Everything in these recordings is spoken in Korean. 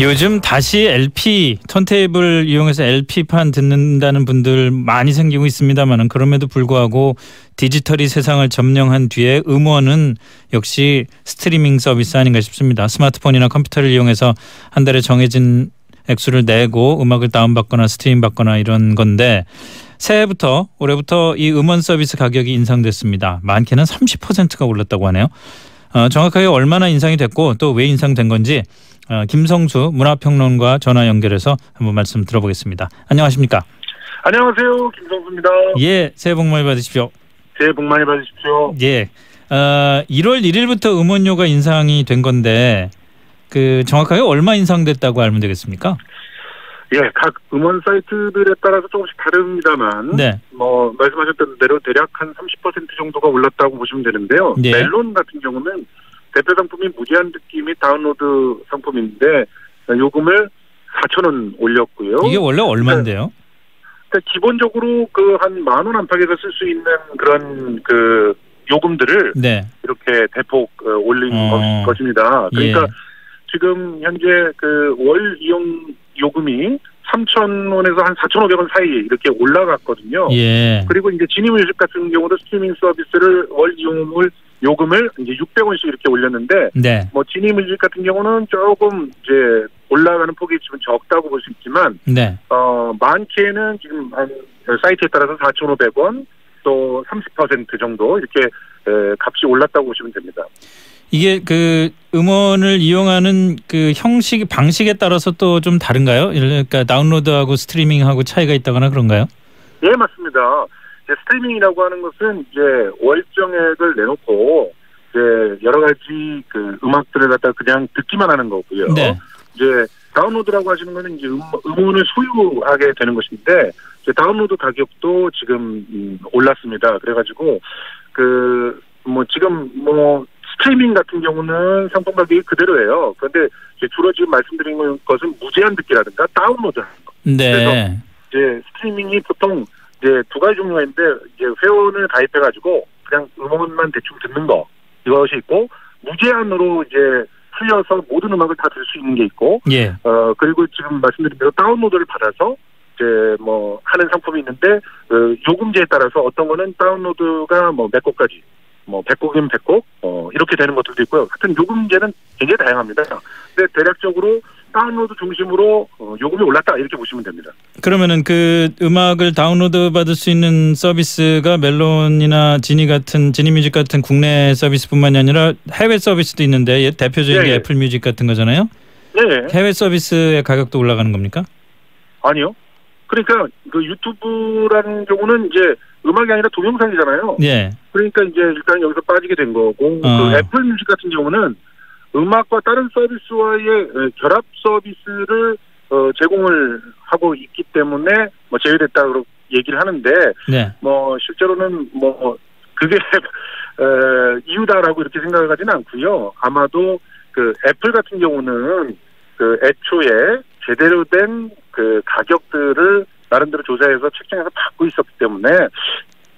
요즘 다시 LP 턴테이블 이용해서 LP판 듣는다는 분들 많이 생기고 있습니다만은 그럼에도 불구하고 디지털이 세상을 점령한 뒤에 음원은 역시 스트리밍 서비스 아닌가 싶습니다. 스마트폰이나 컴퓨터를 이용해서 한 달에 정해진 액수를 내고 음악을 다운받거나 stream 받거나 이런 건데 새해부터 올해부터 이 음원 서비스 가격이 인상됐습니다. 많게는 30%가 올랐다고 하네요. 어, 정확하게 얼마나 인상이 됐고 또 왜 인상된 건지 어, 김성수 문화평론가 전화 연결해서 한번 말씀 들어보겠습니다. 안녕하십니까? 안녕하세요. 김성수입니다. 예, 새해 복 많이 받으십시오. 새해 복 많이 받으십시오. 예, 어, 1월 1일부터 음원료가 인상이 된 건데 그 정확하게 얼마 인상됐다고 알면 되겠습니까? 예, 각 음원 사이트들에 따라서 조금씩 다릅니다만, 네. 뭐 말씀하셨던 대로 대략 한 30% 정도가 올랐다고 보시면 되는데요. 네. 멜론 같은 경우는 대표 상품이 무제한 듣기 및 다운로드 상품인데 요금을 4천 원 올렸고요. 이게 원래 얼마인데요? 그러니까 기본적으로 그 한 만 원 안팎에서 쓸 수 있는 그런 그 요금들을 네. 이렇게 대폭 어, 올린 어. 것- 것입니다. 그러니까 예. 지금 현재 그 월 이용 요금이 3,000원에서 한 4,500원 사이 이렇게 올라갔거든요. 예. 그리고 이제 지니 뮤직 같은 경우도 스트리밍 서비스를 월 이용을 요금을 이제 600원씩 이렇게 올렸는데 네. 뭐 지니 뮤직 같은 경우는 조금 이제 올라가는 폭이 좀 적다고 볼 수 있지만 네. 어 많게는 지금 한 사이트에 따라서 4,500원 또 30% 정도 이렇게 에, 값이 올랐다고 보시면 됩니다. 이게 그 음원을 이용하는 그 형식 방식에 따라서 또 좀 다른가요? 그러니까 다운로드하고 스트리밍하고 차이가 있다거나 그런가요? 예, 맞습니다. 이제 스트리밍이라고 하는 것은 이제 월정액을 내놓고 이제 여러 가지 그 음악들을 갖다 그냥 듣기만 하는 거고요. 네. 이제 다운로드라고 하시는 거는 이제 음, 음원을 소유하게 되는 것인데 이제 다운로드 가격도 지금 음, 올랐습니다. 그래가지고 그 뭐 지금 뭐 스트리밍 같은 경우는 상품 가격이 그대로예요. 그런데 이제 주로 지금 말씀드린 것은 무제한 듣기라든가 다운로드 하는 거. 네. 이제 스트리밍이 보통 이제 두 가지 종류가 있는데 이제 회원을 가입해가지고 그냥 음원만 대충 듣는 거 이것이 있고 무제한으로 이제 풀려서 모든 음악을 다 들을 수 있는 게 있고 예. 어 그리고 지금 말씀드린 대로 다운로드를 받아서 이제 뭐 하는 상품이 있는데 어, 요금제에 따라서 어떤 거는 다운로드가 뭐 몇 곡까지 뭐 100곡이면 100곡 어 이렇게 되는 것들도 있고요. 하여튼 요금제는 굉장히 다양합니다. 근데 대략적으로 다운로드 중심으로 어, 요금이 올랐다 이렇게 보시면 됩니다. 그러면은 그 음악을 다운로드 받을 수 있는 서비스가 멜론이나 지니 같은 지니뮤직 같은 국내 서비스뿐만이 아니라 해외 서비스도 있는데 예, 대표적인 예, 게 예. 애플뮤직 같은 거잖아요. 네. 해외 서비스의 가격도 올라가는 겁니까? 아니요. 그러니까 그 유튜브라는 경우는 이제 음악이 아니라 동영상이잖아요. 예. 그러니까 이제 일단 여기서 빠지게 된 거고 어. 그 애플 뮤직 같은 경우는 음악과 다른 서비스와의 에, 결합 서비스를 어, 제공을 하고 있기 때문에 뭐 제외됐다 고 얘기를 하는데 네. 뭐 실제로는 뭐 그게 에, 이유다라고 이렇게 생각하지는 않고요. 아마도 그 애플 같은 경우는 그 애초에 제대로 된 그 가격들을 나름대로 조사해서 책정해서 받고 있었기 때문에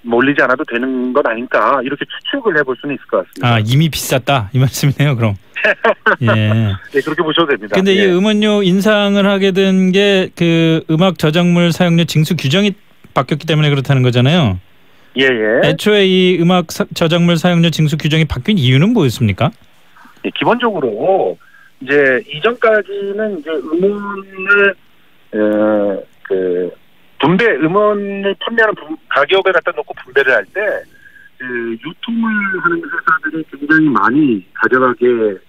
뭐 올리지 않아도 되는 것 아닌가 이렇게 추측을 해볼 수는 있을 것 같습니다. 아 이미 비쌌다 이 말씀이네요. 그럼. 예. 예, 그렇게 보셔도 됩니다. 근데 이 예. 음원료 인상을 하게 된 게 그 음악 저작물 사용료 징수 규정이 바뀌었기 때문에 그렇다는 거잖아요. 예, 예. 애초에 이 음악 사- 저작물 사용료 징수 규정이 바뀐 이유는 뭐였습니까? 예, 기본적으로 이제 이전까지는 이제 음원을 어, 그 분배 음원을 판매하는 분- 가격을 갖다 놓고 분배를 할때그 유통을 하는 회사들이 굉장히 많이 가져가게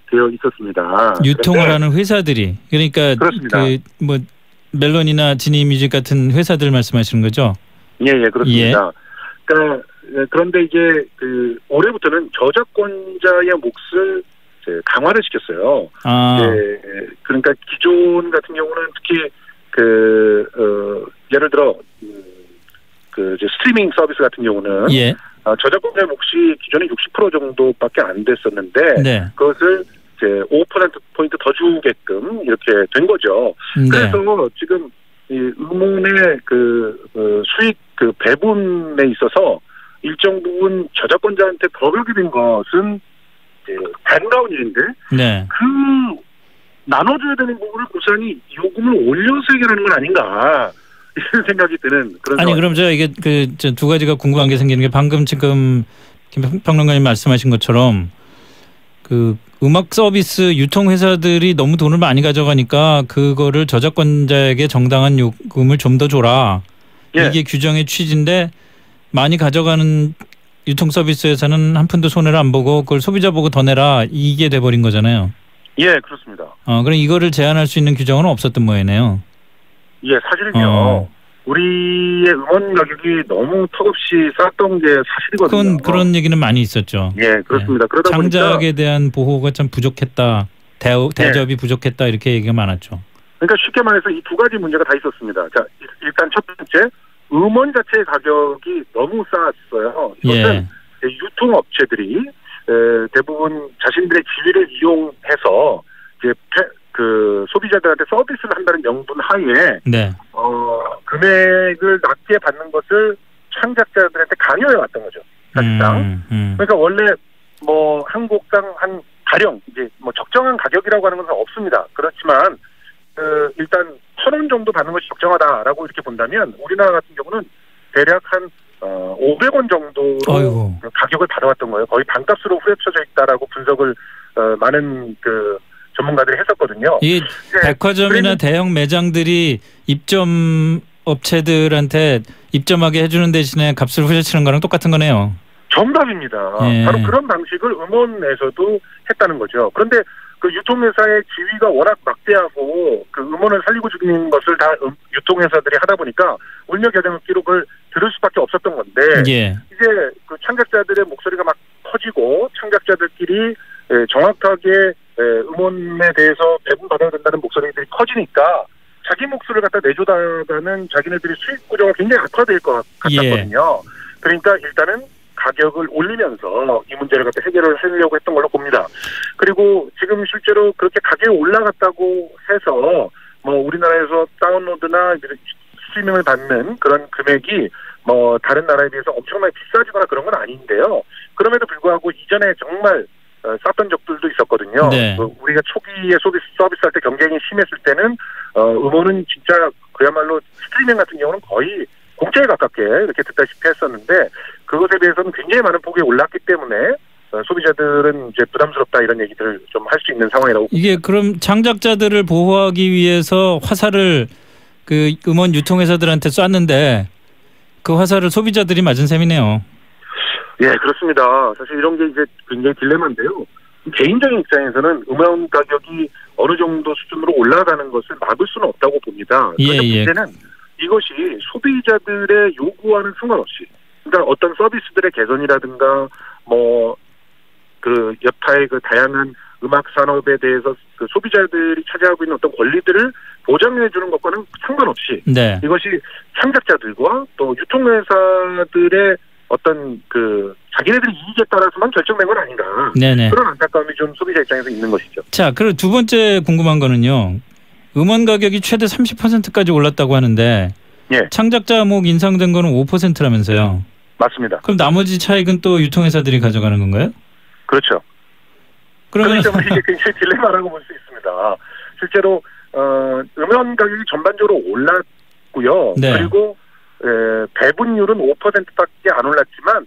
되어 있었습니다. 유통을 하는 회사들이 그러니까 그렇습니다. 그뭐 멜론이나 지니뮤직 같은 회사들 말씀하시는 거죠? 예, 예, 그렇습니다. 그러니까 예, 그런데 이제 그 올해부터는 저작권자의 몫을 강화를 시켰어요. 아, 예, 그러니까 기존 같은 경우는 특히 그 어, 예를 들어 음, 그 이제 스트리밍 서비스 같은 경우는 예, 아, 저작권자 몫이 기존에 60% 정도밖에 안 됐었는데 네, 그것을 이제 5% 포인트 더 주게끔 이렇게 된 거죠. 네, 그래서 지금 이 음원의 그 어, 수익 그 배분에 있어서 일정 부분 저작권자한테 더 걸게 된 것은 이제 반가운 일인데 네, 그 나눠줘야 되는 부분을 고스란히 요금을 올려서 해결하는 건 아닌가 이런 생각이 드는 그런 아니 그럼 저 이게 그 두 가지가 궁금한 게 생기는 게 방금 지금 김 평론가님 말씀하신 것처럼 그 음악 서비스 유통 회사들이 너무 돈을 많이 가져가니까 그거를 저작권자에게 정당한 요금을 좀 더 줘라. 예. 이게 규정의 취지인데 많이 가져가는 유통 서비스 회사는 한 푼도 손해를 안 보고 그걸 소비자 보고 더 내라 이게 돼 버린 거잖아요. 예, 그렇습니다. 어, 그럼 이거를 제한할 수 있는 규정은 없었던 모양이네요. 예, 사실은요. 어. 우리의 음원 가격이 너무 턱없이 쌌던 게 사실이거든요. 그건 그런 얘기는 많이 있었죠. 예, 그렇습니다. 예. 그러다 창작에 보니까 대한 보호가 참 부족했다. 대, 대접이 예. 부족했다 이렇게 얘기가 많았죠. 그러니까 쉽게 말해서 이 두 가지 문제가 다 있었습니다. 자, 일단 첫 번째 음원 자체의 가격이 너무 싸졌어요. 이것은 예. 유통업체들이 대부분 자신들의 지위를 이용해서 이제 그 소비자들한테 서비스를 한다는 명분 하에 네. 어 금액을 낮게 받는 것을 창작자들한테 강요해 왔던 거죠 사실상 음, 음. 그러니까 원래 뭐 한 곡당 한 가령 이제 뭐 적정한 가격이라고 하는 것은 없습니다 그렇지만 그 일단 천 원 정도 받는 것이 적정하다라고 이렇게 본다면 우리나라 같은 경우는 대략 한 어, 500원 정도로 어이구. 가격을 받아왔던 거예요. 거의 반값으로 후려쳐져 있다라고 분석을 어, 많은 그 전문가들이 했었거든요. 이 백화점이나 대형 매장들이 입점 업체들한테 입점하게 해주는 대신에 값을 후려치는 거랑 똑같은 거네요. 정답입니다. 예. 바로 그런 방식을 음원에서도 했다는 거죠. 그런데 그 유통회사의 지위가 워낙 막대하고 그 음원을 살리고 죽이는 것을 다 음, 유통회사들이 하다 보니까 울며 겨자 기록을 들을 수밖에 없었던 건데 예. 이제 그 창작자들의 목소리가 막 커지고 창작자들끼리 정확하게 음원에 대해서 배분받아야 된다는 목소리들이 커지니까 자기 목소리를 갖다 내줘다가는 자기네들이 수익 구조가 굉장히 악화될 것 같았거든요. 예. 그러니까 일단은 가격을 올리면서 이 문제를 갖다 해결을 하려고 했던 걸로 봅니다. 그리고 지금 실제로 그렇게 가격이 올라갔다고 해서 뭐 우리나라에서 다운로드나 스트리밍을 받는 그런 금액이 뭐 다른 나라에 비해서 엄청나게 비싸지거나 그런 건 아닌데요. 그럼에도 불구하고 이전에 정말 어, 쌌던 적들도 있었거든요. 네. 그 우리가 초기에 서비스 서비스할 때 경쟁이 심했을 때는 어, 음원은 진짜 그야말로 스트리밍 같은 경우는 거의 공짜에 가깝게 이렇게 듣다시피 했었는데 그것에 대해서는 굉장히 많은 폭이 올랐기 때문에 어, 소비자들은 이제 부담스럽다 이런 얘기들을 좀 할 수 있는 상황이라고 이게 그럼 창작자들을 보호하기 위해서 화살을 그 음원 유통회사들한테 쐈는데 그 화살을 소비자들이 맞은 셈이네요. 예, 그렇습니다. 사실 이런 게 이제 굉장히 딜레마인데요. 개인적인 입장에서는 음원 가격이 어느 정도 수준으로 올라가는 것을 막을 수는 없다고 봅니다. 예, 그런데 예. 문제는 이것이 소비자들의 요구와는 상관없이, 그러니까 어떤 서비스들의 개선이라든가 뭐 그 여타의 그 다양한 음악 산업에 대해서 그 소비자들이 차지하고 있는 어떤 권리들을 보장해 주는 것과는 상관없이 네. 이것이 창작자들과 또 유통회사들의 어떤 그 자기네들의 이익에 따라서만 결정된 건 아닌가 네네. 그런 안타까움이 좀 소비자 입장에서 있는 것이죠. 자, 그리고 두 번째 궁금한 거는요. 음원 가격이 최대 30%까지 올랐다고 하는데 예. 창작자 목 인상된 거는 5%라면서요. 맞습니다. 그럼 나머지 차익은 또 유통회사들이 가져가는 건가요? 그렇죠. 그러면 때문에 이게 굉장히 딜레마라고 볼 수 있습니다. 실제로 어, 음원 가격이 전반적으로 올랐고요. 네. 그리고 에, 배분율은 5%밖에 안 올랐지만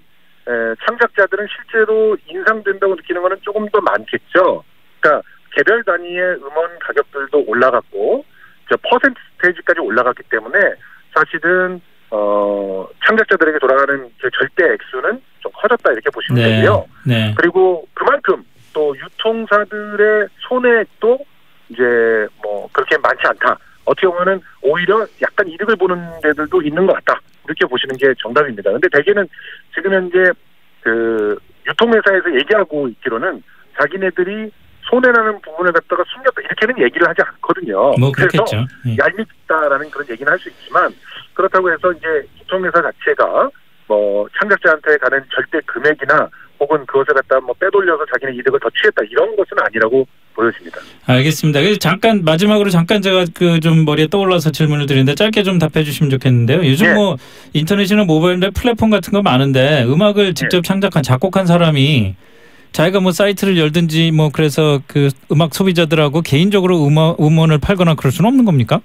에, 창작자들은 실제로 인상된다고 느끼는 거는 조금 더 많겠죠. 그러니까 개별 단위의 음원 가격들도 올라갔고 저 퍼센테이지까지 올라갔기 때문에 사실은 어, 창작자들에게 돌아가는 그 절대 액수는 좀 커졌다 이렇게 보시면 네. 되고요. 네. 그리고 그만큼 또 유통사들의 손해도 이제 뭐 그렇게 많지 않다. 어떻게 보면은 오히려 약간 이득을 보는 데들도 있는 것 같다. 이렇게 보시는 게 정답입니다. 근데 대개는 지금 현재 그 유통회사에서 얘기하고 있기로는 자기네들이 손해나는 부분을 갖다가 숨겼다 이렇게는 얘기를 하지 않거든요. 뭐 그래서 예. 얄밉다라는 그런 얘기는 할 수 있지만 그렇다고 해서 이제 유통회사 자체가 뭐 창작자한테 가는 절대 금액이나 혹은 그것을 갖다 뭐 빼돌려서 자기네 이득을 더 취했다 이런 것은 아니라고 보여집니다. 알겠습니다. 그래서 잠깐 마지막으로 잠깐 제가 그 좀 머리에 떠올라서 질문을 드리는데 짧게 좀 답해 주시면 좋겠는데요. 요즘 네. 뭐 인터넷이나 모바일 플랫폼 같은 거 많은데 음악을 직접 네. 창작한 작곡한 사람이 자기가 뭐 사이트를 열든지 뭐 그래서 그 음악 소비자들하고 개인적으로 음원, 음원을 팔거나 그럴 수는 없는 겁니까?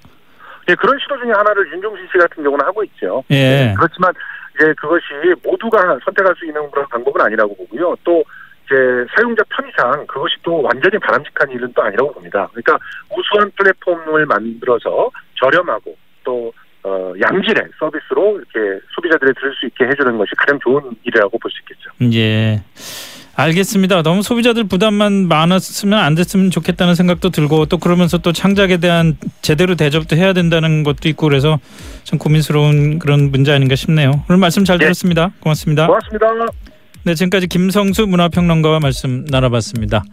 예, 그런 시도 중에 하나를 윤종신 씨 같은 경우는 하고 있죠. 예. 그렇지만 이제 그것이 모두가 선택할 수 있는 그런 방법은 아니라고 보고요. 또 이제 사용자 편의상 그것이 또 완전히 바람직한 일은 또 아니라고 봅니다. 그러니까 우수한 플랫폼을 만들어서 저렴하고 또 어, 양질의 서비스로 이렇게 소비자들이 들을 수 있게 해주는 것이 가장 좋은 일이라고 볼 수 있겠죠. 예. 알겠습니다. 너무 소비자들 부담만 많았으면 안 됐으면 좋겠다는 생각도 들고 또 그러면서 또 창작에 대한 제대로 대접도 해야 된다는 것도 있고 그래서 좀 고민스러운 그런 문제 아닌가 싶네요. 오늘 말씀 잘 예. 들었습니다. 고맙습니다. 고맙습니다. 네, 지금까지 김성수 문화평론가와 말씀 나눠봤습니다.